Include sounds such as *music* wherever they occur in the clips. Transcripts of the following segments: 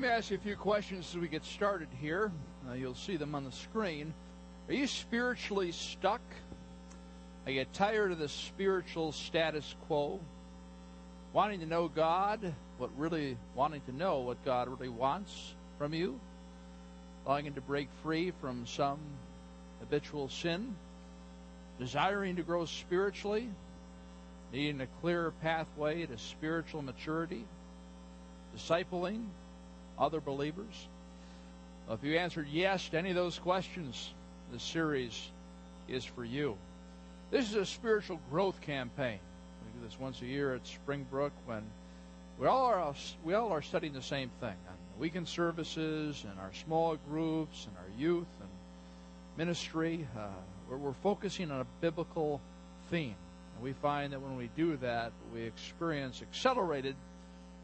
Let me ask you a few questions as we get started here. Uh, you'll see them on the screen. Are you spiritually stuck? Are you tired of the spiritual status quo? Wanting to know God, what really wanting to know what God really wants from you? Longing to break free from some habitual sin? Desiring to grow spiritually? Needing a clearer pathway to spiritual maturity? Discipling other believers? If you answered yes to any of those questions, this series is for you. This is a spiritual growth campaign. We do this once a year at Springbrook when we all are we all are studying the same thing on the weekend services and our small groups and our youth and ministry. Uh, we're, we're focusing on a biblical theme, and we find that when we do that, we experience accelerated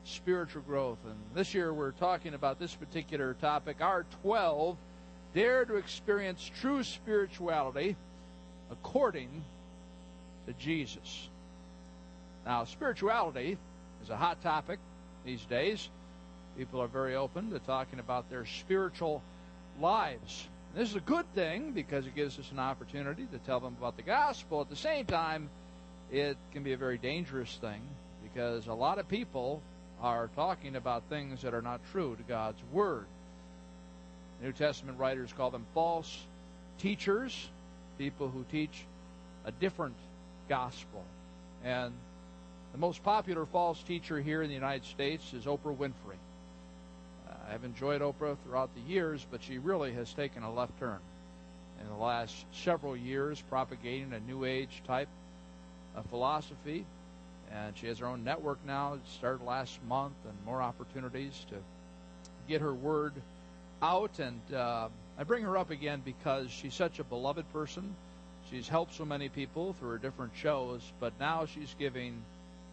spiritual growth. And this year we're talking about this particular topic. Our 12 dare to experience true spirituality according to Jesus. Now, spirituality is a hot topic these days. People are very open to talking about their spiritual lives. And this is a good thing because it gives us an opportunity to tell them about the gospel. At the same time, it can be a very dangerous thing because a lot of people are talking about things that are not true to God's Word. New Testament writers call them false teachers, people who teach a different gospel. And the most popular false teacher here in the United States is Oprah Winfrey. Uh, I've enjoyed Oprah throughout the years, but she really has taken a left turn in the last several years, propagating a New Age type of philosophy. And she has her own network now. It started last month, and more opportunities to get her word out. And uh, I bring her up again because she's such a beloved person. She's helped so many people through her different shows, but now she's giving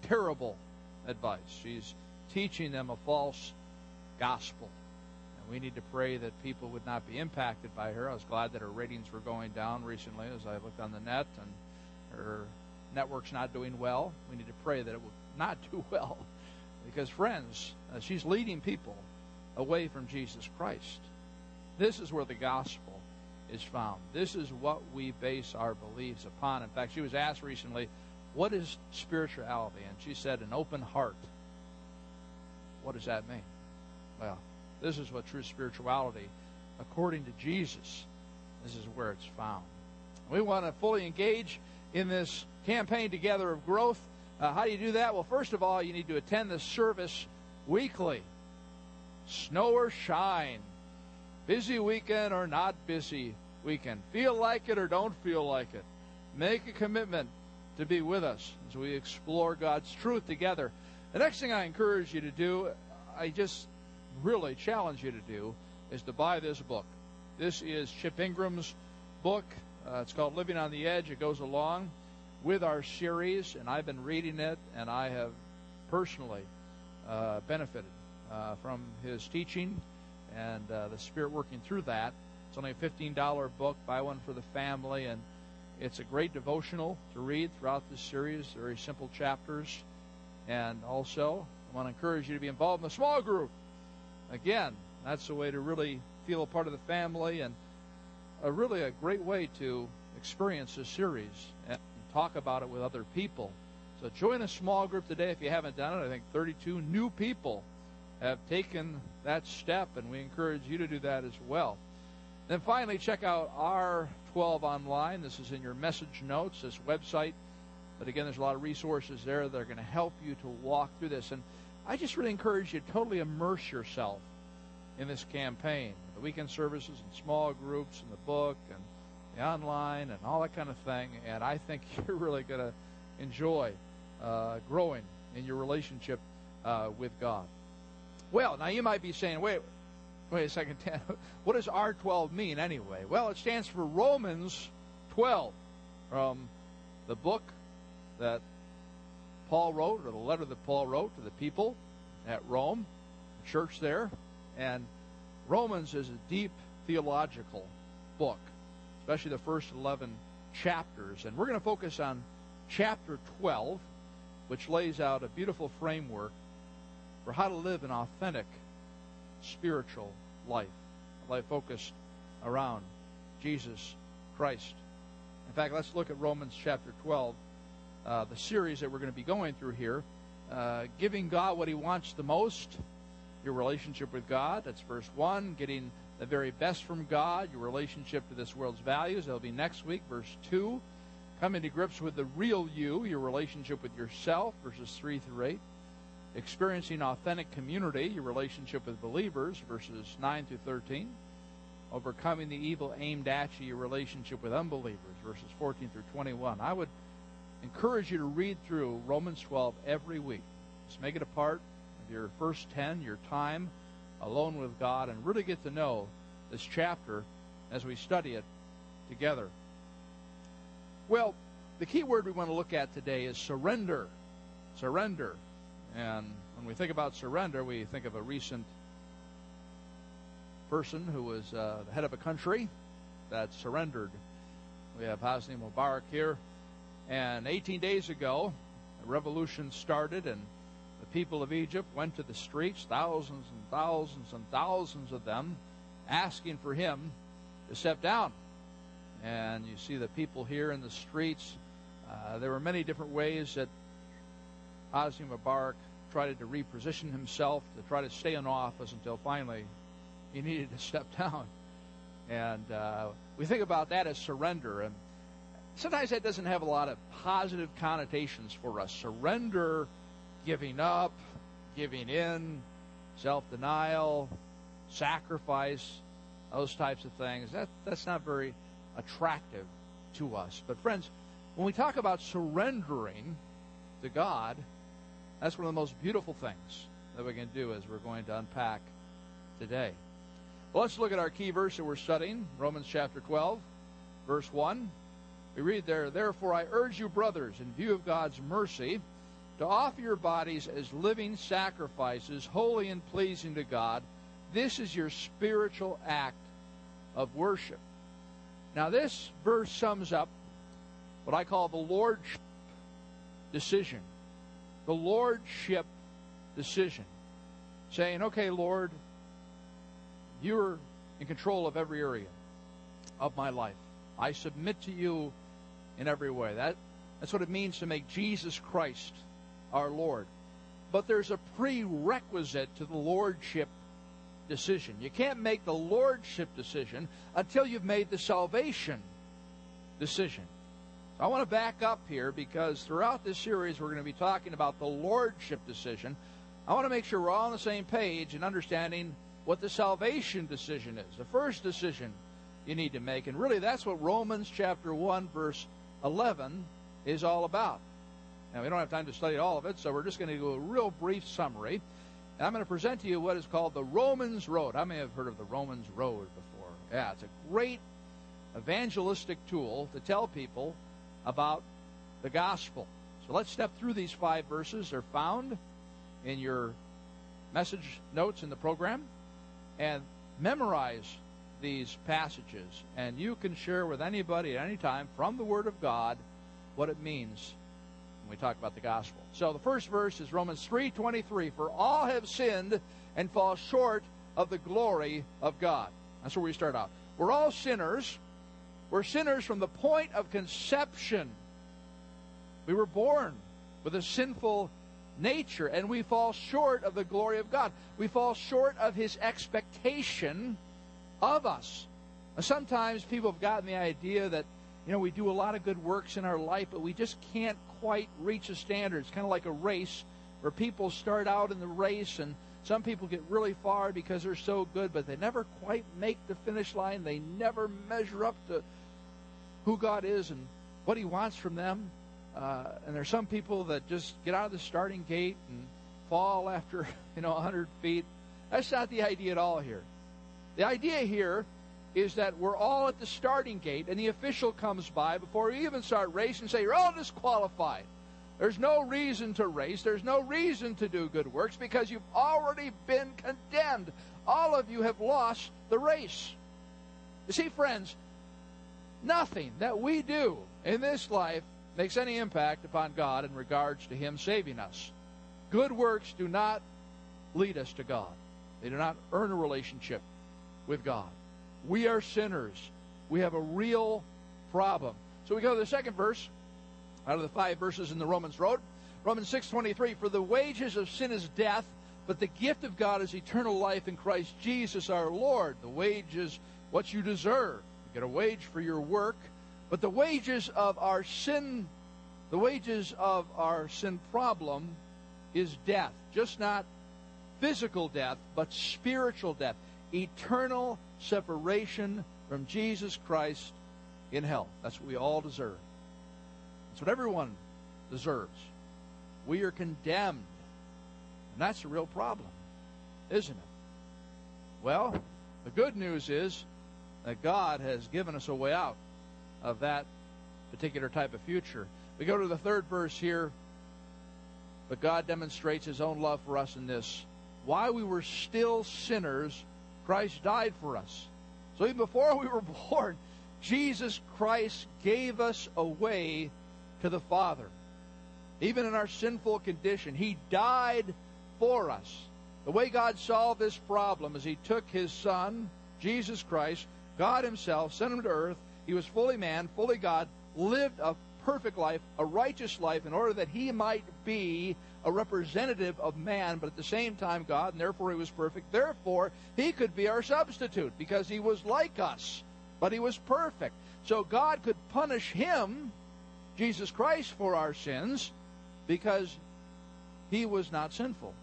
terrible advice. She's teaching them a false gospel. And we need to pray that people would not be impacted by her. I was glad that her ratings were going down recently as I looked on the net, and her network's not doing well. We need to pray that it will not do *laughs* well. Because, friends, uh, she's leading people away from Jesus Christ. This is where the gospel is found. This is what we base our beliefs upon. In fact, she was asked recently, What is spirituality? And she said, An open heart. What does that mean? Well, this is what true spirituality, according to Jesus, this is where it's found. We want to fully engage in this campaign together of growth. Uh, how do you do that? Well, first of all, you need to attend the service weekly snow or shine, busy weekend or not busy weekend, feel like it or don't feel like it. Make a commitment to be with us as we explore God's truth together. The next thing I encourage you to do, I just really challenge you to do, is to buy this book. This is Chip Ingram's book. Uh, it's called Living on the Edge. It goes along with our series, and I've been reading it, and I have personally uh, benefited uh, from his teaching and uh, the Spirit working through that. It's only a $15 book. Buy one for the family, and it's a great devotional to read throughout this series. Very simple chapters. And also, I want to encourage you to be involved in the small group. Again, that's a way to really feel a part of the family and a really a great way to experience this series and talk about it with other people. So join a small group today if you haven't done it. I think 32 new people have taken that step, and we encourage you to do that as well. Then finally, check out R12 online. This is in your message notes, this website. But again, there's a lot of resources there that are going to help you to walk through this. And I just really encourage you to totally immerse yourself in this campaign. The weekend services and small groups and the book and online and all that kind of thing. And I think *laughs* you're really going to enjoy uh, growing in your relationship uh, with God. Well, now you might be saying, wait, wait a second, *laughs* what does R12 mean anyway? Well, it stands for Romans 12, from the book that Paul wrote, or the letter that Paul wrote to the people at Rome, the church there. And Romans is a deep theological book, especially the first 11 chapters. And we're going to focus on chapter 12, which lays out a beautiful framework for how to live an authentic spiritual life, a life focused around Jesus Christ. In fact, let's look at Romans chapter 12, uh, the series that we're going to be going through here. Uh, giving God what He wants the most, your relationship with God, that's verse 1. Getting the very best from God, your relationship to this world's values, that'll be next week, verse 2. Coming to grips with the real you, your relationship with yourself, verses 3 through 8 experiencing authentic community, your relationship with believers, verses 9 through 13, overcoming the evil aimed at you, your relationship with unbelievers, verses 14 through 21. I would encourage you to read through Romans 12 every week. Just make it a part of your first 10, your time alone with God, and really get to know this chapter as we study it together. Well, the key word we want to look at today is surrender. Surrender. And when we think about surrender, we think of a recent person who was uh, the head of a country that surrendered. We have Hosni Mubarak here. And 18 days ago, a revolution started, and people of Egypt went to the streets, thousands and thousands and thousands of them, asking for him to step down. And you see the people here in the streets. Uh, there were many different ways that Hosni Mubarak tried to reposition himself to try to stay in office until finally he needed to *laughs* step down. And uh, we think about that as surrender. And sometimes that doesn't have a lot of positive connotations for us. Surrender, giving up, giving in, self denial, sacrifice, those types of things. That, that's not very attractive to us. But, friends, when we talk about surrendering to God, that's one of the most beautiful things that we can do as we're going to unpack today. Let's look at our key verse that we're studying, Romans chapter 12, verse 1. We read there, Therefore I urge you, brothers, in view of God's mercy, to offer your bodies as living sacrifices, holy and pleasing to God. This is your spiritual act of worship. Now, this verse sums up what I call the Lordship decision. The Lordship decision. Saying, okay, Lord, you're in control of every area of my life. I submit to you in every way. That, that's what it means to make Jesus Christ our Lord. But there's a prerequisite to the Lordship decision. You can't make the Lordship decision until you've made the salvation decision. So I want to back up here because throughout this series we're going to be talking about the Lordship decision. I want to make sure we're all on the same page in understanding what the salvation decision is. The first decision you need to make. And really, that's what Romans chapter 1, verse 11 is all about. Now, we don't have time to study all of it, so we're just going to do a real brief summary. And I'm going to present to you what is called the Romans Road. I may have heard of the Romans Road before. Yeah, it's a great evangelistic tool to tell people about the gospel. So let's step through these five verses. They're found in your message notes in the program. And memorize these passages, and you can share with anybody at any time from the Word of God what it means when we talk about the gospel. So the first verse is Romans 3:23, "For all have sinned and fall short of the glory of God." That's where we start out. We're all sinners. We're sinners from the point of conception. We were born with a sinful nature and we fall short of the glory of God. We fall short of his expectation of us. Sometimes people have gotten the idea that, you know, we do a lot of good works in our life, but we just can't quite reach a standard. It's kind of like a race where people start out in the race and some people get really far because they're so good, but they never quite make the finish line. They never measure up to who God is and what He wants from them. Uh, and there's some people that just get out of the starting gate and fall after *laughs* you know 100 feet. That's not the idea at all here. The idea here is that we're all at the starting gate, and the official comes by before we even start racing and say, You're all disqualified. There's no reason to race. There's no reason to do good works because you've already been condemned. All of you have lost the race. You see, friends, nothing that we do in this life makes any impact upon God in regards to Him saving us. Good works do not lead us to God. They do not earn a relationship with God. We are sinners. We have a real problem. So we go to the second verse out of the five verses in the Romans Road. Romans 6:23 for the wages of sin is death, but the gift of God is eternal life in Christ Jesus our Lord. The wage is what you deserve. You get a wage for your work, but the wages of our sin the wages of our sin problem is death, just not physical death, but spiritual death, eternal separation from Jesus Christ in hell. That's what we all deserve. That's what everyone deserves. We are condemned. And that's a real problem, isn't it? Well, the good news is that God has given us a way out of that particular type of future. We go to the third verse here. But God demonstrates his own love for us in this. While we were still sinners, Christ died for us. So even before we were *laughs* born, Jesus Christ gave us a way to the Father. Even in our sinful condition, He died for us. The way God solved this problem is He took His Son, Jesus Christ, God Himself, sent Him to earth. He was fully man, fully God, lived a perfect life, a righteous life, in order that He might be a representative of man, but at the same time God, and therefore He was perfect. Therefore, He could be our substitute because He was like us, but He was perfect. So God could punish Him, Jesus Christ, for our sins because He was not sinful.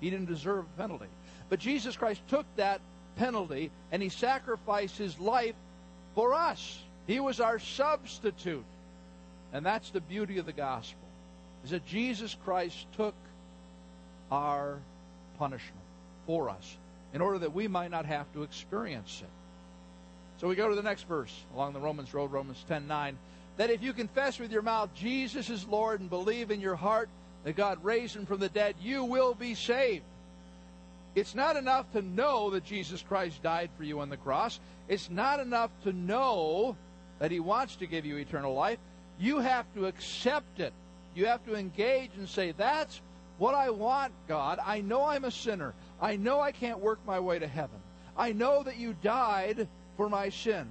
He didn't deserve a penalty. But Jesus Christ took that penalty and He sacrificed His life for us. He was our substitute. And that's the beauty of the gospel is that Jesus Christ took our punishment for us in order that we might not have to experience it. So we go to the next verse along the Romans road, Romans 10:9, that if you confess with your mouth Jesus is Lord and believe in your heart that God raised him from the dead, you will be saved. It's not enough to know that Jesus Christ died for you on the cross. It's not enough to know that he wants to give you eternal life. You have to accept it you have to engage and say, That's what I want, God. I know I'm a sinner. I know I can't work my way to heaven. I know that you died for my sin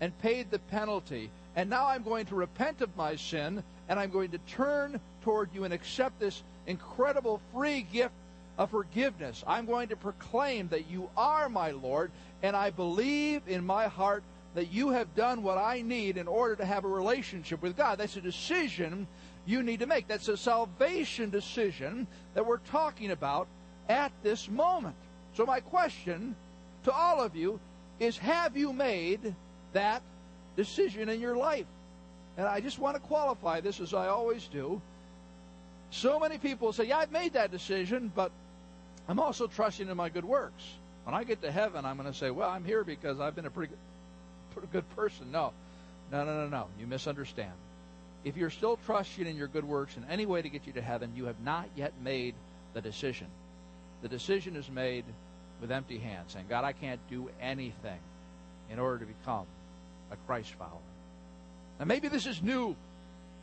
and paid the penalty. And now I'm going to repent of my sin and I'm going to turn toward you and accept this incredible free gift of forgiveness. I'm going to proclaim that you are my Lord and I believe in my heart that you have done what I need in order to have a relationship with God. That's a decision you need to make. That's a salvation decision that we're talking about at this moment. So, my question to all of you is Have you made that decision in your life? And I just want to qualify this as I always do. So many people say, Yeah, I've made that decision, but I'm also trusting in my good works. When I get to heaven, I'm going to say, Well, I'm here because I've been a pretty good, pretty good person. No. No, no, no, no. You misunderstand if you're still trusting in your good works in any way to get you to heaven, you have not yet made the decision. The decision is made with empty hands, saying, God, I can't do anything in order to become a Christ follower. Now, maybe this is new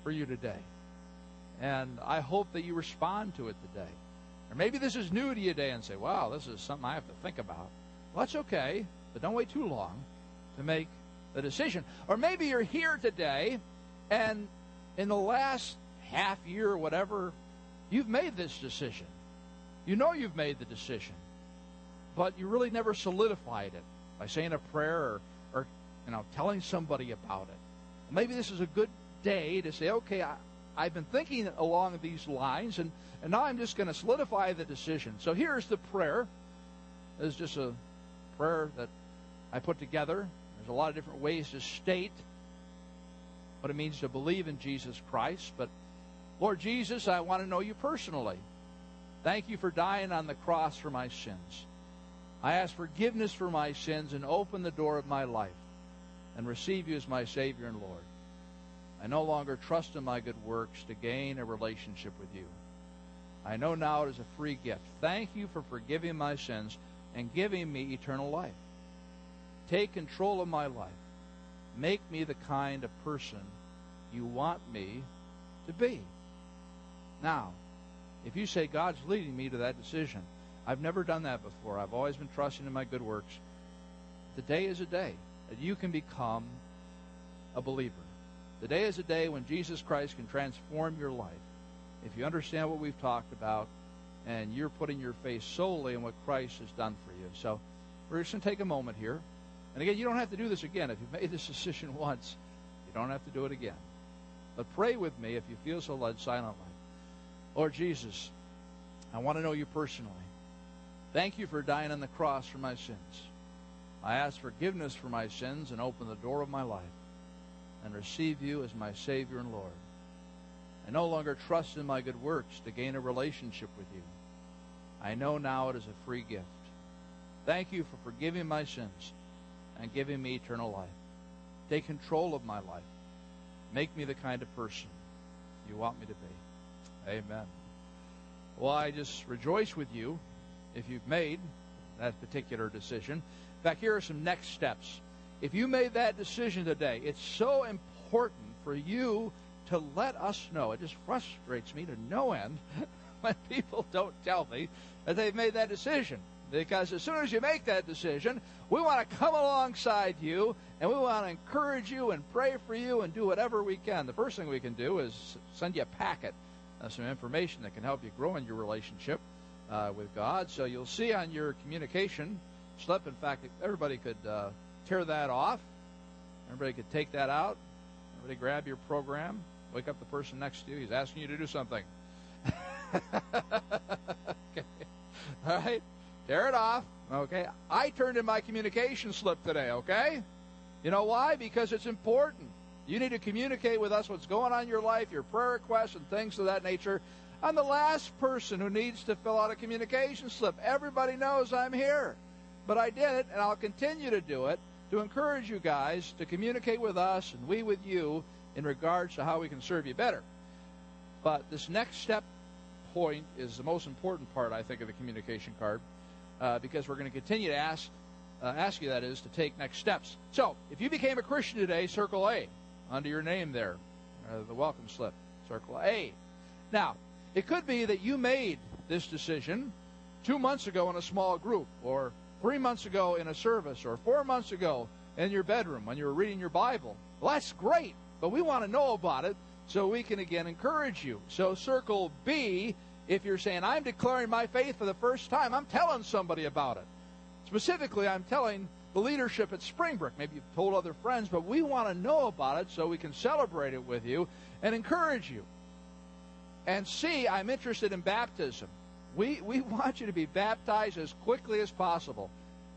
for you today, and I hope that you respond to it today. Or maybe this is new to you today and say, wow, this is something I have to think about. Well, that's okay, but don't wait too long to make the decision. Or maybe you're here today and in the last half year or whatever, you've made this decision. You know you've made the decision, but you really never solidified it by saying a prayer or, or you know, telling somebody about it. Maybe this is a good day to say, okay, I, I've been thinking along these lines, and, and now I'm just going to solidify the decision. So here's the prayer. It's just a prayer that I put together. There's a lot of different ways to state what it means to believe in Jesus Christ. But Lord Jesus, I want to know you personally. Thank you for dying on the cross for my sins. I ask forgiveness for my sins and open the door of my life and receive you as my Savior and Lord. I no longer trust in my good works to gain a relationship with you. I know now it is a free gift. Thank you for forgiving my sins and giving me eternal life. Take control of my life. Make me the kind of person you want me to be. Now, if you say God's leading me to that decision, I've never done that before. I've always been trusting in my good works. Today is a day that you can become a believer. Today is a day when Jesus Christ can transform your life. If you understand what we've talked about and you're putting your faith solely in what Christ has done for you. So we're just going to take a moment here. And again, you don't have to do this again. If you've made this decision once, you don't have to do it again. But pray with me if you feel so led silently. Lord Jesus, I want to know you personally. Thank you for dying on the cross for my sins. I ask forgiveness for my sins and open the door of my life and receive you as my Savior and Lord. I no longer trust in my good works to gain a relationship with you. I know now it is a free gift. Thank you for forgiving my sins and giving me eternal life. Take control of my life. Make me the kind of person you want me to be. Amen. Well, I just rejoice with you if you've made that particular decision. In fact, here are some next steps. If you made that decision today, it's so important for you to let us know. It just frustrates me to no end *laughs* when people don't tell me that they've made that decision. Because as soon as you make that decision, we want to come alongside you and we want to encourage you and pray for you and do whatever we can. The first thing we can do is send you a packet of some information that can help you grow in your relationship uh, with God. So you'll see on your communication slip, in fact, everybody could uh, tear that off. Everybody could take that out. Everybody grab your program. Wake up the person next to you. He's asking you to do something. *laughs* okay. All right. Tear it off. Okay. I turned in my communication slip today. Okay. You know why? Because it's important. You need to communicate with us what's going on in your life, your prayer requests, and things of that nature. I'm the last person who needs to fill out a communication slip. Everybody knows I'm here. But I did it, and I'll continue to do it to encourage you guys to communicate with us and we with you in regards to how we can serve you better. But this next step point is the most important part, I think, of the communication card uh, because we're going to continue to ask, uh, ask you, that is, to take next steps. So, if you became a Christian today, circle A under your name there, uh, the welcome slip, circle A. Now, it could be that you made this decision two months ago in a small group, or three months ago in a service, or four months ago in your bedroom when you were reading your Bible. Well, that's great, but we want to know about it so we can again encourage you. So, circle B if you're saying, I'm declaring my faith for the first time, I'm telling somebody about it. Specifically, I'm telling the leadership at Springbrook. Maybe you've told other friends, but we want to know about it so we can celebrate it with you and encourage you. And C, I'm interested in baptism. We, we *laughs* want you to be baptized as quickly as possible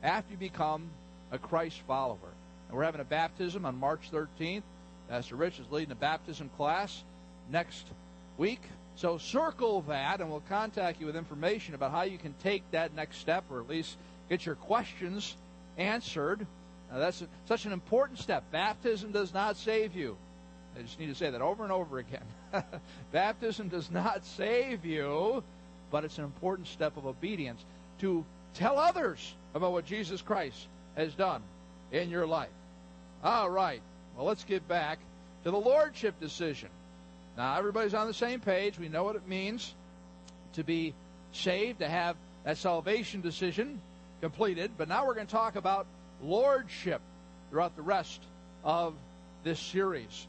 after you become a Christ follower. And we're having a baptism on March 13th. Pastor Rich is leading a baptism class next week. So circle that, and we'll contact you with information about how you can take that next step, or at least get your questions answered. Now, that's a, such an important step. Baptism does not save you. I just need to say that over and over again. *laughs* Baptism does not save you, but it's an important step of obedience to tell others about what Jesus Christ has done in your life. All right. Well, let's get back to the lordship decision. Now, everybody's on the same page. We know what it means to be saved, to have that salvation decision completed. But now we're going to talk about lordship throughout the rest of this series.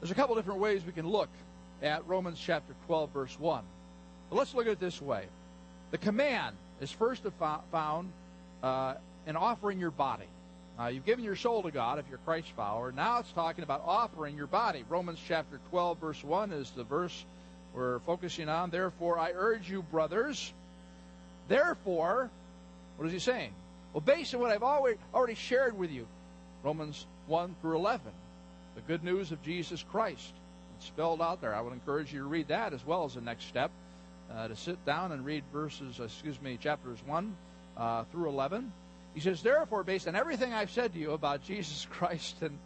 There's a couple different ways we can look at Romans chapter 12, verse 1. But let's look at it this way. The command is first found uh, in offering your body. Uh, you've given your soul to God if you're a Christ follower. Now it's talking about offering your body. Romans chapter 12, verse 1 is the verse we're focusing on. Therefore, I urge you, brothers. Therefore, what is he saying? Well, based on what I've already, already shared with you, Romans 1 through 11 the good news of Jesus Christ. It's spelled out there. I would encourage you to read that as well as the next step. Uh, to sit down and read verses, uh, excuse me, chapters 1 uh, through 11. He says, Therefore, based on everything I've said to you about Jesus Christ and,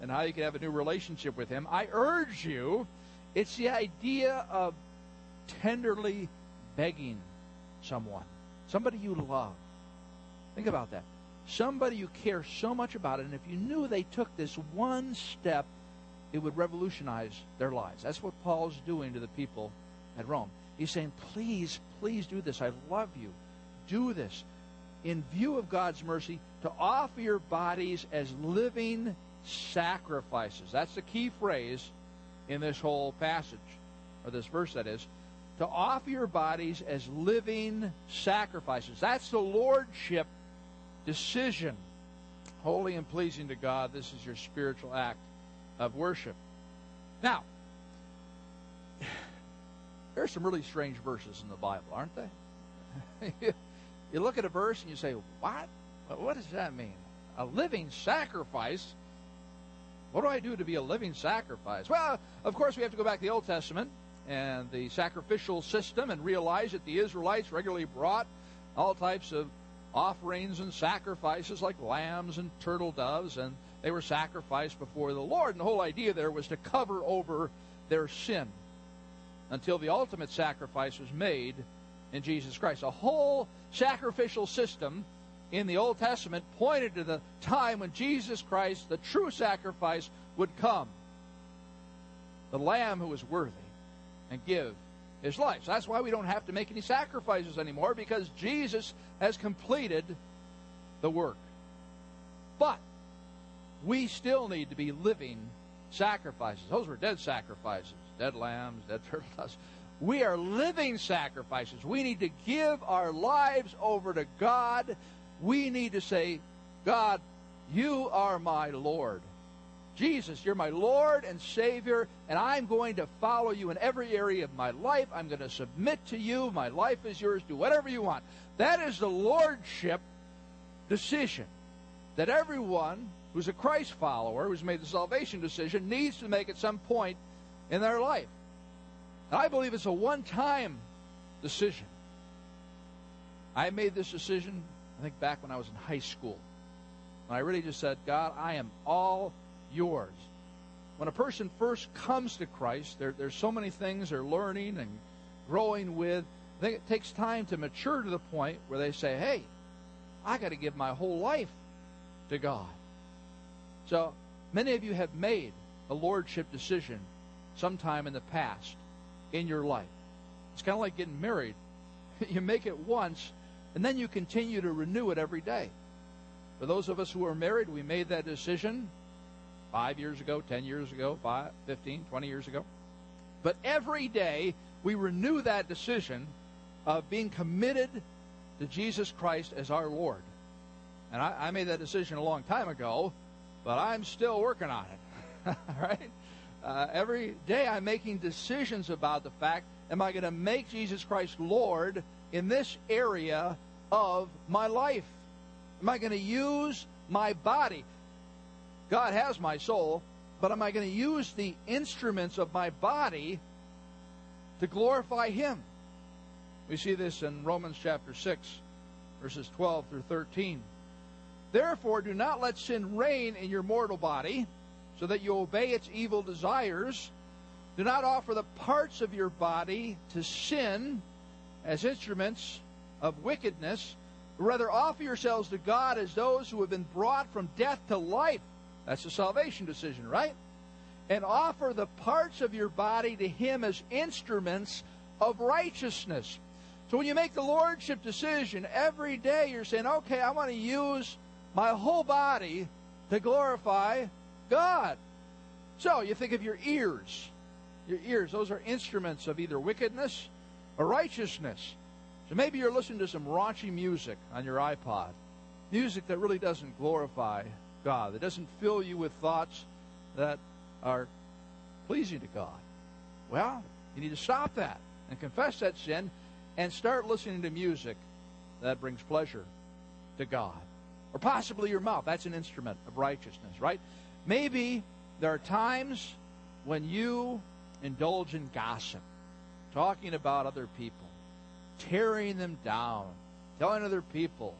and how you can have a new relationship with Him, I urge you, it's the idea of tenderly begging someone, somebody you love. Think about that somebody you care so much about and if you knew they took this one step, it would revolutionize their lives. That's what Paul's doing to the people at Rome. He's saying, please, please do this. I love you. Do this. In view of God's mercy, to offer your bodies as living sacrifices. That's the key phrase in this whole passage, or this verse, that is. To offer your bodies as living sacrifices. That's the lordship decision. Holy and pleasing to God, this is your spiritual act of worship. Now, *sighs* there are some really strange verses in the Bible, aren't they? *laughs* you look at a verse and you say, What? What does that mean? A living sacrifice? What do I do to be a living sacrifice? Well, of course, we have to go back to the Old Testament and the sacrificial system and realize that the Israelites regularly brought all types of offerings and sacrifices like lambs and turtle doves, and they were sacrificed before the Lord. And the whole idea there was to cover over their sin until the ultimate sacrifice was made in Jesus Christ. A whole sacrificial system in the Old Testament pointed to the time when Jesus Christ, the true sacrifice, would come. The Lamb who was worthy and give his life. So that's why we don't have to make any sacrifices anymore because Jesus has completed the work. But we still need to be living sacrifices. Those were dead sacrifices, dead lambs, dead *laughs* turtles. We are living sacrifices. We need to give our lives over to God. We need to say, God, you are my Lord. Jesus, you're my Lord and Savior, and I'm going to follow you in every area of my life. I'm going to submit to you. My life is yours. Do whatever you want. That is the Lordship decision that everyone who's a Christ follower, who's made the salvation decision, needs to make at some point in their life. And I believe it's a one time decision. I made this decision, I think, back when I was in high school. When I really just said, God, I am all yours. When a person first comes to Christ, there, there's so many things they're learning and growing with. I think it takes time to mature to the point where they say, hey, I got to give my whole life to God. So many of you have made a lordship decision sometime in the past in your life. It's kind of like getting married. *laughs* you make it once, and then you continue to renew it every day. For those of us who are married, we made that decision five years ago, 10 years ago, five, 15, 20 years ago. But every day we renew that decision of being committed to Jesus Christ as our Lord. And I, I made that decision a long time ago, but I'm still working on it. *laughs* right? Uh, every day I'm making decisions about the fact am I going to make Jesus Christ Lord in this area of my life? Am I going to use my body? God has my soul, but am I going to use the instruments of my body to glorify Him? We see this in Romans chapter 6, verses 12 through 13. Therefore, do not let sin reign in your mortal body, so that you obey its evil desires. Do not offer the parts of your body to sin as instruments of wickedness, rather offer yourselves to God as those who have been brought from death to life that's a salvation decision, right? And offer the parts of your body to Him as instruments of righteousness. So when you make the Lordship decision, every day you're saying, okay, I want to use my whole body to glorify God. So you think of your ears. Your ears, those are instruments of either wickedness or righteousness. So maybe you're listening to some raunchy music on your iPod, music that really doesn't glorify God, that doesn't fill you with thoughts that are pleasing to God. Well, you need to stop that and confess that sin and start listening to music that brings pleasure to God. Or possibly your mouth. That's an instrument of righteousness, right? Maybe there are times when you indulge in gossip, talking about other people, tearing them down, telling other people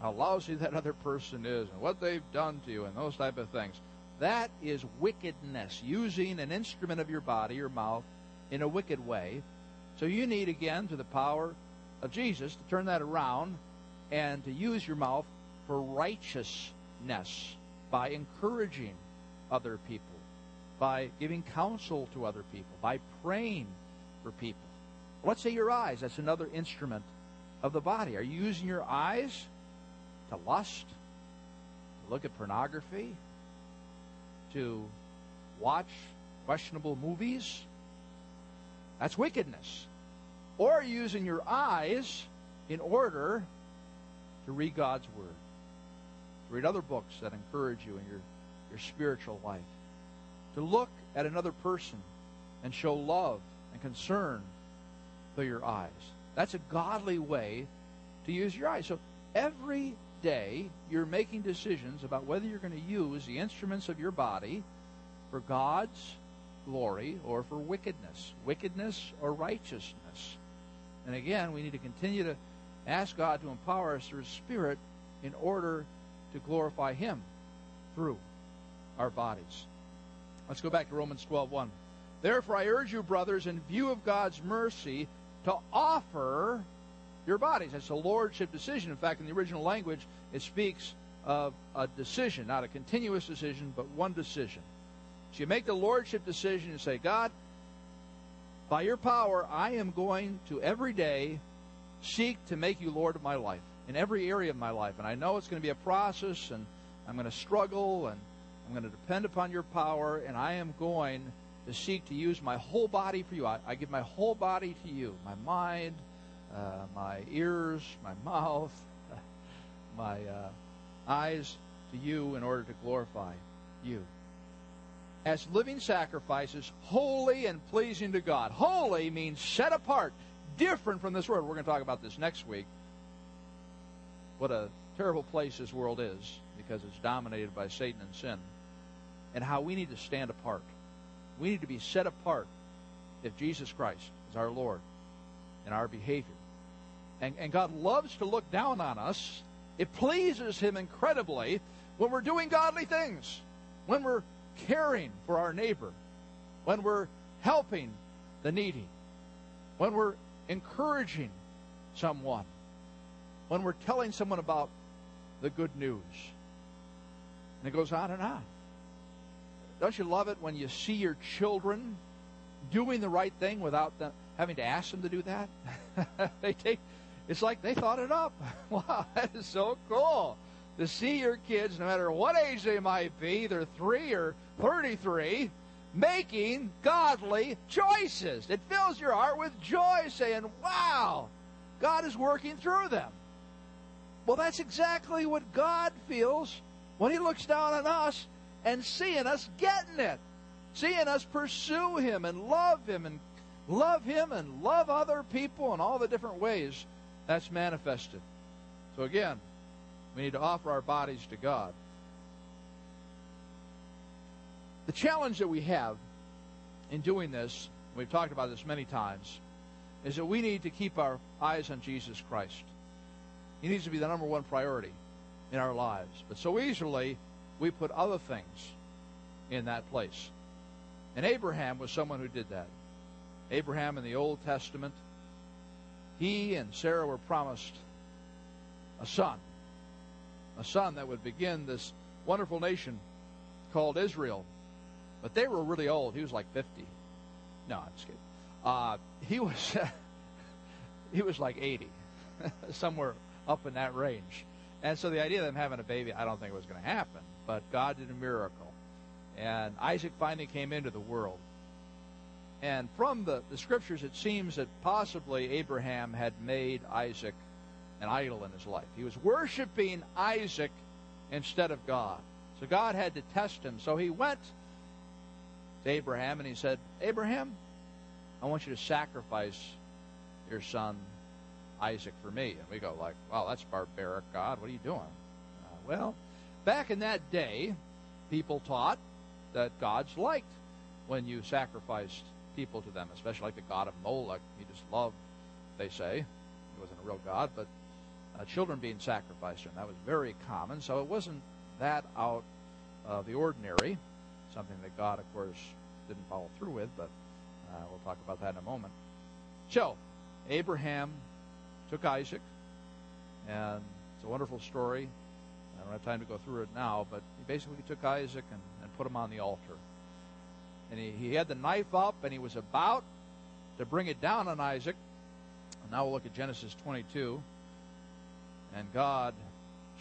how lousy that other person is and what they've done to you and those type of things. That is wickedness, using an instrument of your body, your mouth, in a wicked way. So you need, again, to the power of Jesus, to turn that around and to use your mouth for righteousness by encouraging other people, by giving counsel to other people, by praying for people. Let's say your eyes. That's another instrument of the body. Are you using your eyes to lust, to look at pornography, to watch questionable movies? That's wickedness. Or are you using your eyes in order to read God's Word, read other books that encourage you in your, your spiritual life, to look at another person and show love and concern through your eyes. That's a godly way to use your eyes. So every day you're making decisions about whether you're going to use the instruments of your body for God's glory or for wickedness, wickedness or righteousness. And again, we need to continue to ask God to empower us through His Spirit in order to glorify Him through our bodies. Let's go back to Romans 12:1. Therefore, I urge you, brothers, in view of God's mercy, to offer your bodies. That's a lordship decision. In fact, in the original language, it speaks of a decision, not a continuous decision, but one decision. So you make the lordship decision and say, God, by your power, I am going to every day seek to make you Lord of my life in every area of my life. And I know it's going to be a process, and I'm going to struggle, and I'm going to depend upon your power, and I am going to seek to use my whole body for you. I, I give my whole body to you my mind, uh, my ears, my *laughs* mouth, my uh, eyes to you in order to glorify you. As living sacrifices, holy and pleasing to God. Holy means set apart, different from this world. We're going to talk about this next week. What a terrible place this world is because it's dominated by Satan and sin, and how we need to stand apart. We need to be set apart if Jesus Christ is our Lord in our behavior. And, and God loves to look down on us. It pleases Him incredibly when we're doing godly things, when we're caring for our neighbor, when we're helping the needy, when we're encouraging someone, when we're telling someone about the good news. And it goes on and on. Don't you love it when you see your children doing the right thing without them having to ask them to do that? *laughs* they take it's like they thought it up. *laughs* wow, that is so cool. To see your kids, no matter what age they might be, either 3 or 33, making godly choices. It fills your heart with joy, saying, Wow, God is working through them. Well, that's exactly what God feels when He looks down on us and seeing us getting it, seeing us pursue Him and love Him and love Him and love other people in all the different ways that's manifested. So again, we need to offer our bodies to God. The challenge that we have in doing this, we've talked about this many times, is that we need to keep our eyes on Jesus Christ. He needs to be the number one priority in our lives. But so easily, we put other things in that place. And Abraham was someone who did that. Abraham in the Old Testament, he and Sarah were promised a son, a son that would begin this wonderful nation called Israel. But they were really old. He was like 50. No, I'm just kidding. Uh, he was *laughs* he was like 80, *laughs* somewhere up in that range. And so the idea of them having a baby, I don't think was going to happen. But God did a miracle. And Isaac finally came into the world. And from the, the scriptures, it seems that possibly Abraham had made Isaac an idol in his life. He was worshiping Isaac instead of God. So God had to test him. So he went to Abraham and he said, Abraham, I want you to sacrifice your son Isaac for me. And we go like, wow, that's barbaric, God. What are you doing? Uh, well, back in that day, people taught that gods liked when you sacrificed people to them, especially like the god of Moloch. He just loved, they say, he wasn't a real god, but uh, children being sacrificed to him. That was very common, so it wasn't that out of the ordinary, something that God, of course, didn't follow through with, but uh, we'll talk about that in a moment. So, Abraham took Isaac, and it's a wonderful story. I don't have time to go through it now, but he basically took Isaac and, and put him on the altar. And he, he had the knife up, and he was about to bring it down on Isaac And Now we'll look at Genesis 22. And God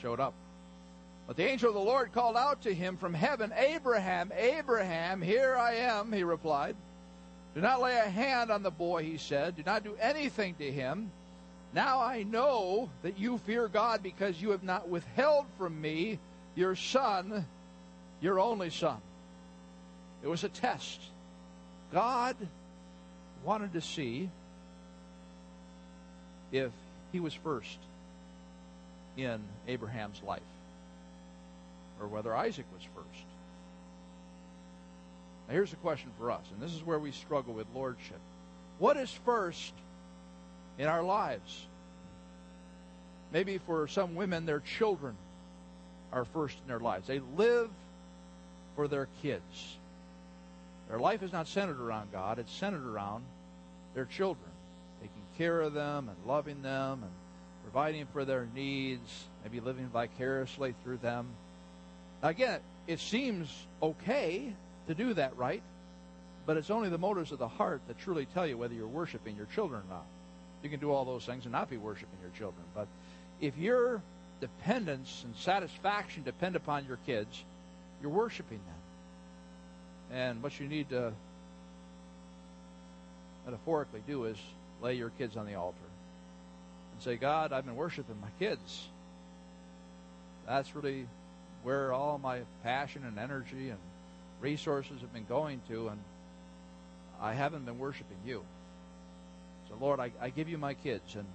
showed up. But the angel of the Lord called out to him from heaven, Abraham, Abraham, here I am, he replied. Do not lay a hand on the boy, he said. Do not do anything to him. Now I know that you fear God because you have not withheld from me your son, your only son. It was a test. God wanted to see if he was first in Abraham's life or whether Isaac was first. Now, here's a question for us, and this is where we struggle with lordship. What is first in our lives? Maybe for some women, their children are first in their lives. They live for their kids. Their life is not centered around God, it's centered around their children, taking care of them and loving them and providing for their needs, maybe living vicariously through them. Again, it seems okay to do that, right? But it's only the motives of the heart that truly tell you whether you're worshiping your children or not. You can do all those things and not be worshiping your children. But if your dependence and satisfaction depend upon your kids, you're worshiping them. And what you need to metaphorically do is lay your kids on the altar and say, God, I've been worshiping my kids. That's really where all my passion and energy and resources have been going to, and I haven't been worshiping you. So, Lord, I, I give you my kids, and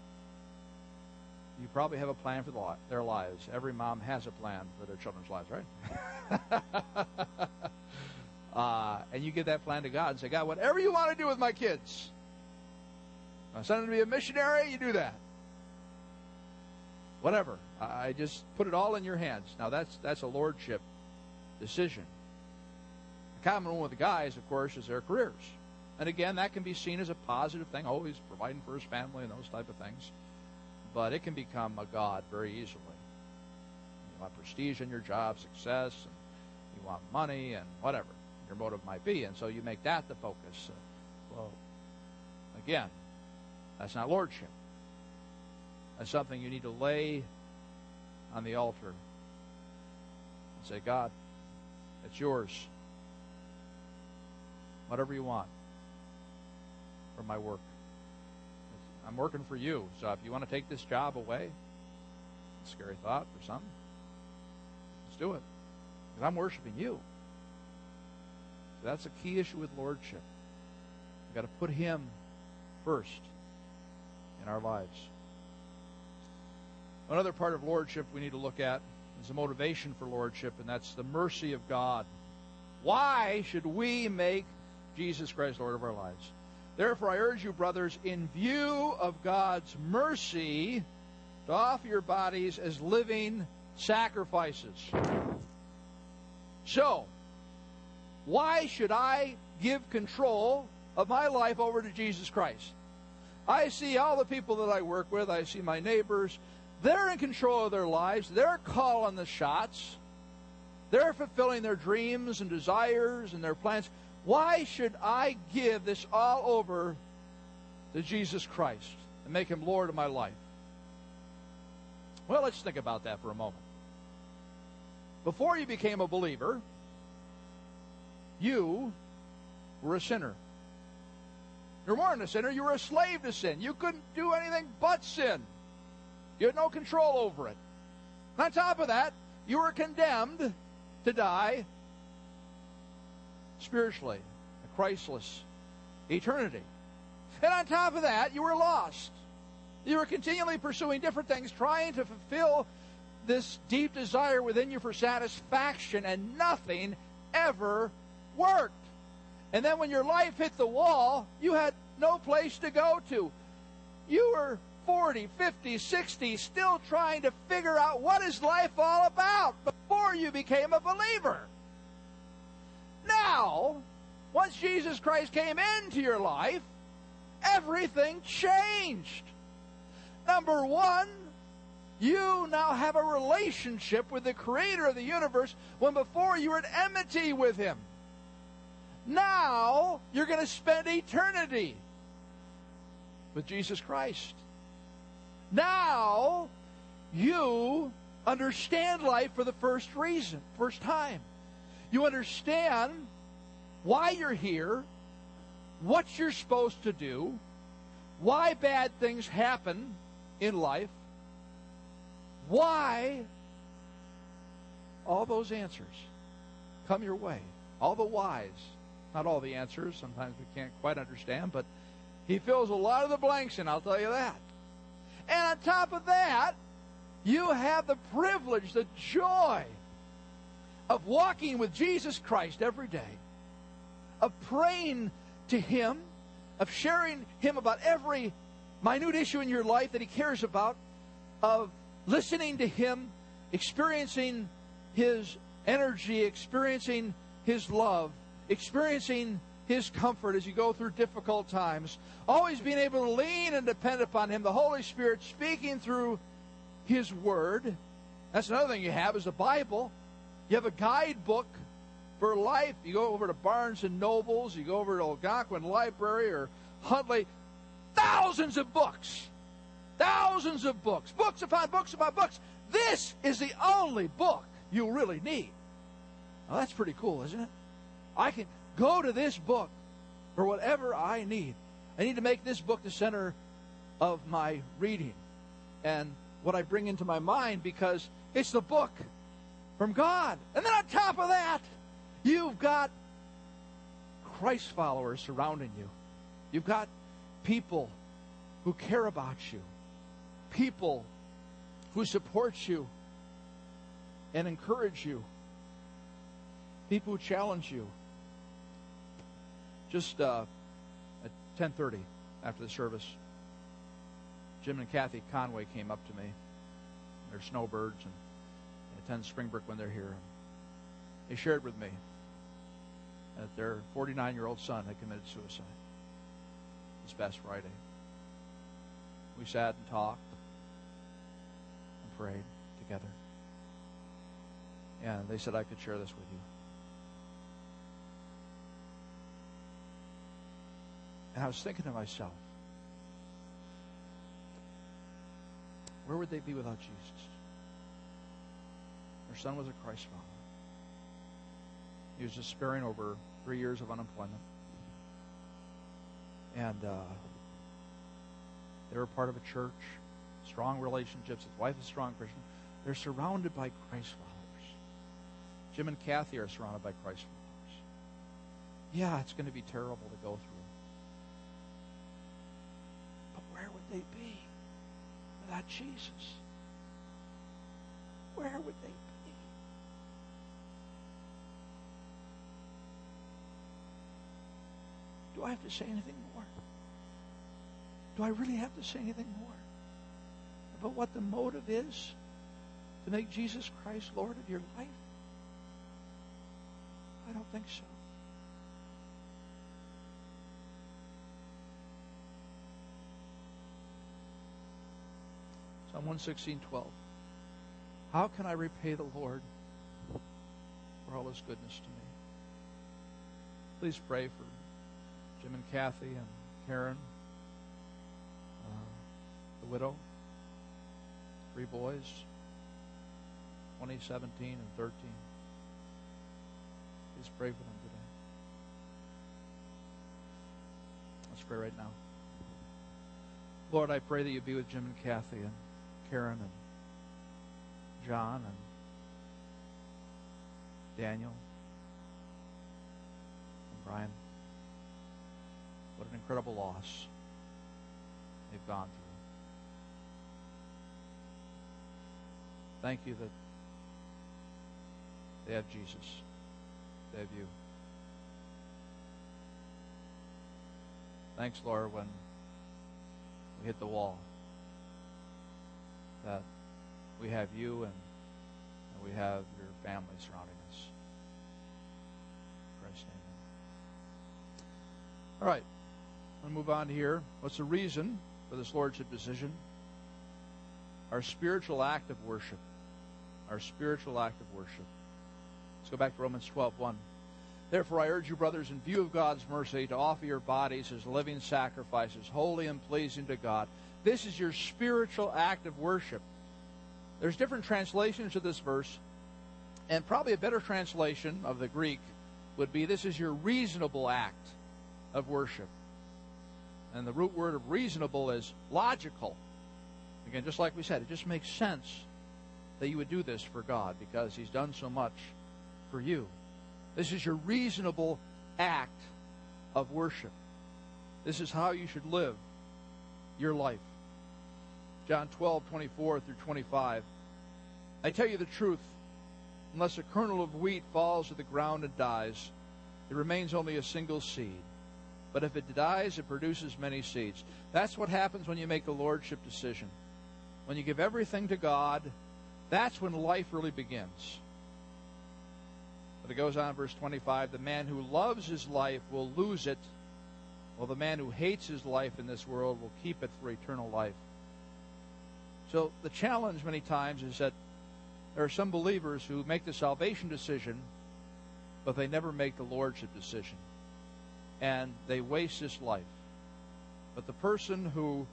you probably have a plan for the, their lives. Every mom has a plan for their children's lives, right? *laughs* uh, and you give that plan to God and say, God, whatever you want to do with my kids, I send them to be a missionary, you do that. Whatever. I just put it all in your hands. Now that's that's a lordship decision. The common one with the guys, of course, is their careers. And again, that can be seen as a positive thing, always providing for his family and those type of things. But it can become a god very easily. You want prestige in your job, success, and you want money and whatever your motive might be, and so you make that the focus. Well, again, that's not lordship. That's something you need to lay on the altar and say, God, it's yours whatever you want my work. I'm working for you. So if you want to take this job away, scary thought for some, let's do it. Because I'm worshiping you. So that's a key issue with lordship. We've got to put him first in our lives. Another part of lordship we need to look at is the motivation for lordship, and that's the mercy of God. Why should we make Jesus Christ, Lord of our lives. Therefore, I urge you, brothers, in view of God's mercy, to offer your bodies as living sacrifices. So, why should I give control of my life over to Jesus Christ? I see all the people that I work with, I see my neighbors, they're in control of their lives, they're calling the shots, they're fulfilling their dreams and desires and their plans. Why should I give this all over to Jesus Christ and make him Lord of my life? Well, let's think about that for a moment. Before you became a believer, you were a sinner. More than a sinner, you were a slave to sin. You couldn't do anything but sin. You had no control over it. On top of that, you were condemned to die spiritually, a Christless eternity. And on top of that, you were lost. You were continually pursuing different things, trying to fulfill this deep desire within you for satisfaction, and nothing ever worked. And then when your life hit the wall, you had no place to go to. You were 40, 50, 60, still trying to figure out what is life all about before you became a believer. Now, once Jesus Christ came into your life, everything changed. Number one, you now have a relationship with the creator of the universe when before you were at enmity with him. Now you're going to spend eternity with Jesus Christ. Now you understand life for the first reason, first time. You understand why you're here, what you're supposed to do, why bad things happen in life, why all those answers come your way. All the whys. Not all the answers. Sometimes we can't quite understand, but he fills a lot of the blanks in, I'll tell you that. And on top of that, you have the privilege, the joy of walking with Jesus Christ every day, of praying to Him, of sharing Him about every minute issue in your life that He cares about, of listening to Him, experiencing His energy, experiencing His love, experiencing His comfort as you go through difficult times, always being able to lean and depend upon Him, the Holy Spirit speaking through His Word. That's another thing you have is the Bible. You have a guidebook for life. You go over to Barnes and Nobles, you go over to Algonquin Library or Huntley, thousands of books. Thousands of books. Books upon books upon books. This is the only book you really need. Well, that's pretty cool, isn't it? I can go to this book for whatever I need. I need to make this book the center of my reading and what I bring into my mind because it's the book from God. And then on top of that, you've got Christ followers surrounding you. You've got people who care about you, people who support you and encourage you, people who challenge you. Just uh, at 10:30 after the service, Jim and Kathy Conway came up to me. They're snowbirds and attend Springbrook when they're here. They shared with me that their 49-year-old son had committed suicide this past Friday. We sat and talked and prayed together. And they said I could share this with you. And I was thinking to myself, where would they be without Jesus? Their son was a Christ follower. He was despairing over three years of unemployment. And uh, they were part of a church, strong relationships. His wife is a strong Christian. They're surrounded by Christ followers. Jim and Kathy are surrounded by Christ followers. Yeah, it's going to be terrible to go through. But where would they be without Jesus? Where would they be? Do I have to say anything more? Do I really have to say anything more about what the motive is to make Jesus Christ Lord of your life? I don't think so. Psalm 116:12. How can I repay the Lord for all his goodness to me? Please pray for Jim and Kathy and Karen, uh, the widow, three boys, 2017 and 13. Please pray for them today. Let's pray right now. Lord, I pray that you be with Jim and Kathy and Karen and John and Daniel and Brian. Incredible loss they've gone through. Thank you that they have Jesus. They have you. Thanks, Lord, when we hit the wall, that we have you and, and we have your family surrounding us. In Christ's name. All right. I'm move on here. What's the reason for this lordship decision? Our spiritual act of worship. Our spiritual act of worship. Let's go back to Romans 12 1. Therefore, I urge you, brothers, in view of God's mercy, to offer your bodies as living sacrifices, holy and pleasing to God. This is your spiritual act of worship. There's different translations of this verse, and probably a better translation of the Greek would be this is your reasonable act of worship. And the root word of reasonable is logical. Again, just like we said, it just makes sense that you would do this for God because He's done so much for you. This is your reasonable act of worship. This is how you should live your life. John 12, 24 through 25. I tell you the truth, unless a kernel of wheat falls to the ground and dies, it remains only a single seed. But if it dies, it produces many seeds. That's what happens when you make a lordship decision. When you give everything to God, that's when life really begins. But it goes on, verse 25 the man who loves his life will lose it, while the man who hates his life in this world will keep it for eternal life. So the challenge many times is that there are some believers who make the salvation decision, but they never make the lordship decision. And they waste this life. But the person who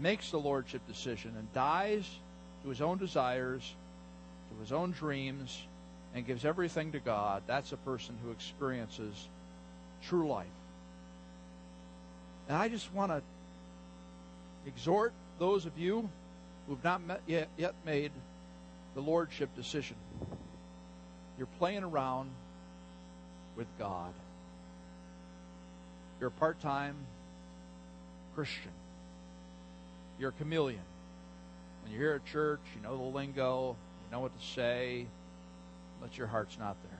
makes the lordship decision and dies to his own desires, to his own dreams, and gives everything to God, that's a person who experiences true life. And I just want to exhort those of you who've not met yet, yet made the lordship decision. You're playing around with God. You're a part time Christian. You're a chameleon. When you're here at church, you know the lingo, you know what to say, but your heart's not there.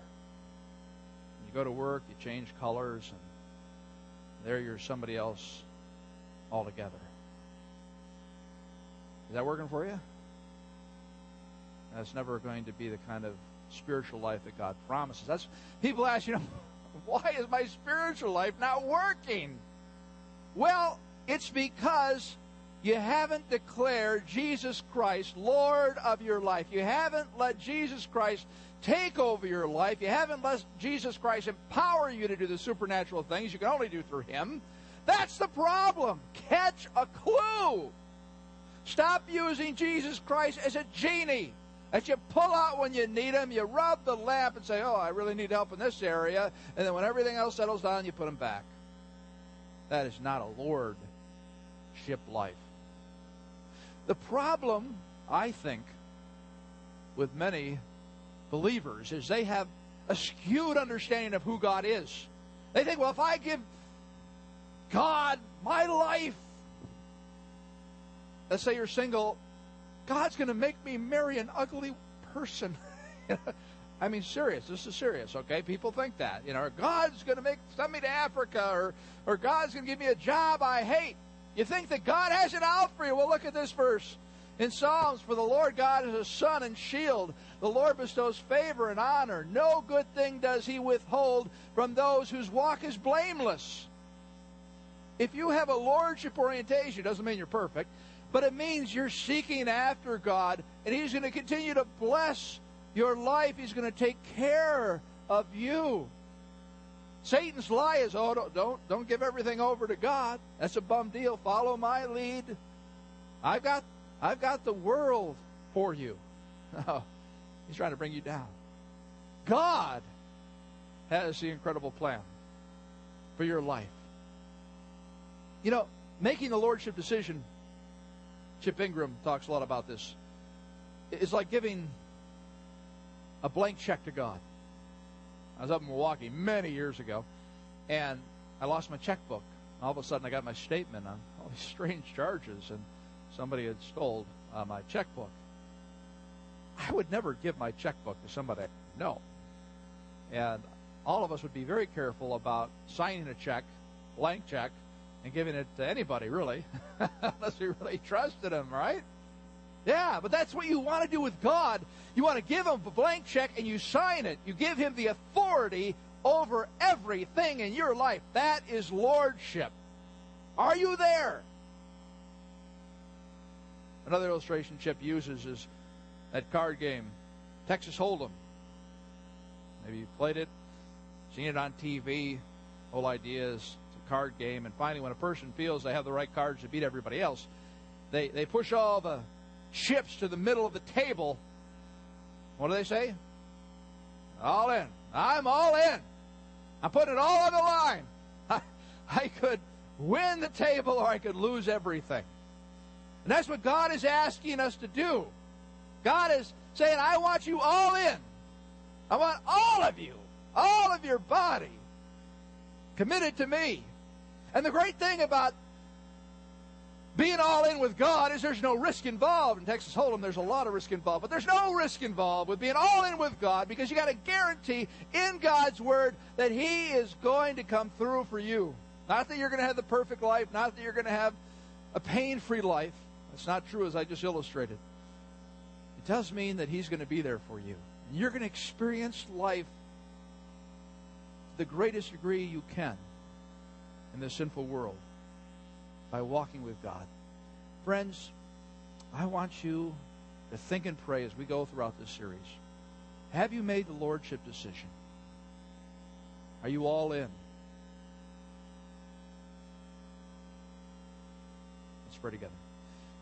When you go to work, you change colors, and there you're somebody else altogether. Is that working for you? That's never going to be the kind of spiritual life that God promises. That's people ask, you know, why is my spiritual life not working? Well, it's because you haven't declared Jesus Christ Lord of your life. You haven't let Jesus Christ take over your life. You haven't let Jesus Christ empower you to do the supernatural things you can only do through Him. That's the problem. Catch a clue. Stop using Jesus Christ as a genie that you pull out when you need them, You rub the lamp and say, Oh, I really need help in this area. And then when everything else settles down, you put them back. That is not a lordship life. The problem, I think, with many believers is they have a skewed understanding of who God is. They think, well, if I give God my life, let's say you're single, God's going to make me marry an ugly person. *laughs* I mean, serious. This is serious, okay? People think that. You know, God's going to make send me to Africa, or or God's going to give me a job I hate. You think that God has it out for you? Well, look at this verse in Psalms. For the Lord God is a sun and shield. The Lord bestows favor and honor. No good thing does He withhold from those whose walk is blameless. If you have a lordship orientation, doesn't mean you're perfect but it means you're seeking after God, and He's going to continue to bless your life. He's going to take care of you. Satan's lie is, oh, don't, don't, don't give everything over to God. That's a bum deal. Follow my lead. I've got, I've got the world for you. No, *laughs* oh, he's trying to bring you down. God has the incredible plan for your life. You know, making the lordship decision Chip Ingram talks a lot about this. It's like giving a blank check to God. I was up in Milwaukee many years ago, and I lost my checkbook. All of a sudden, I got my statement on all these *laughs* strange charges, and somebody had stole uh, my checkbook. I would never give my checkbook to somebody know. And all of us would be very careful about signing a check, blank check, and giving it to anybody, really, *laughs* unless we really trusted him, right? Yeah, but that's what you want to do with God. You want to give him a blank check and you sign it. You give him the authority over everything in your life. That is lordship. Are you there? Another illustration Chip uses is that card game, Texas Hold'em. Maybe you played it. seen it on TV. Whole idea is card game, and finally, when a person feels they have the right cards to beat everybody else, they they push all the chips to the middle of the table. What do they say? All in. I'm all in. I'm putting it all on the line. *laughs* I, I could win the table or I could lose everything. And that's what God is asking us to do. God is saying, I want you all in. I want all of you, all of your body, committed to me. And the great thing about being all in with God is there's no risk involved. In Texas Hold'em, there's a lot of risk involved, but there's no risk involved with being all in with God because you got a guarantee in God's Word that He is going to come through for you. Not that you're going to have the perfect life, not that you're going to have a pain free life. That's not true, as I just illustrated. It does mean that He's going to be there for you. You're going to experience life to the greatest degree you can in this sinful world by walking with God. Friends, I want you to think and pray as we go throughout this series. Have you made the Lordship decision? Are you all in? Let's pray together.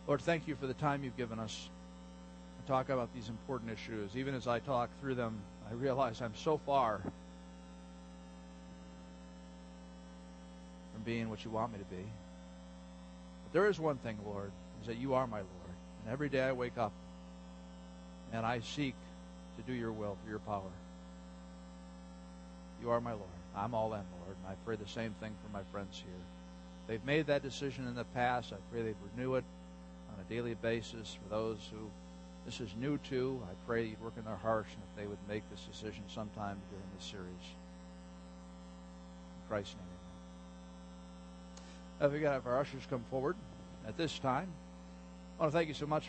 Lord, thank you for the time you've given us to talk about these important issues. Even as I talk through them, I realize I'm so far from being what you want me to be. But there is one thing, Lord, is that you are my Lord. And every day I wake up and I seek to do your will through your power. You are my Lord. I'm all in, Lord. And I pray the same thing for my friends here. They've made that decision in the past. I pray they'd renew it on a daily basis. For those who this is new to, I pray you'd work in their hearts and if they would make this decision sometime during this series. In Christ's name. Uh, we got to have our ushers come forward at this time. I want to thank you so much.